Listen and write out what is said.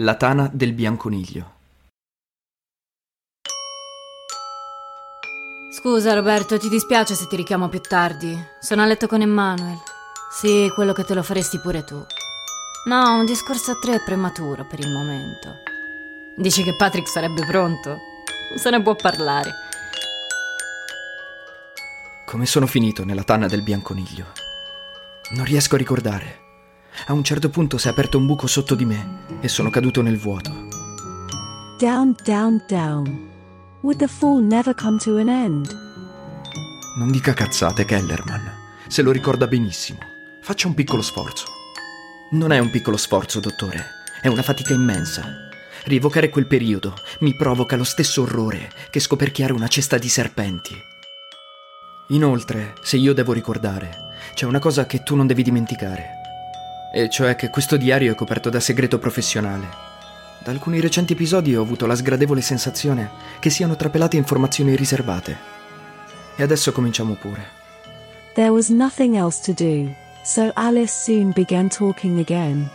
La tana del bianconiglio. Scusa Roberto, ti dispiace se ti richiamo più tardi. Sono a letto con Emmanuel. Sì, quello che te lo faresti pure tu. No, un discorso a tre è prematuro per il momento. Dici che Patrick sarebbe pronto? Se ne può parlare. Come sono finito nella tana del bianconiglio? Non riesco a ricordare. A un certo punto si è aperto un buco sotto di me e sono caduto nel vuoto. Down, down, down. Would the fall never come to an end? Non dica cazzate, Kellerman. Se lo ricorda benissimo. Faccia un piccolo sforzo. Non è un piccolo sforzo, dottore. È una fatica immensa. Rievocare quel periodo mi provoca lo stesso orrore che scoperchiare una cesta di serpenti. Inoltre, se io devo ricordare, c'è una cosa che tu non devi dimenticare. E cioè che questo diario è coperto da segreto professionale. Da alcuni recenti episodi ho avuto la sgradevole sensazione che siano trapelate informazioni riservate. E adesso cominciamo pure. There was nothing else to do, so Alice soon began talking again.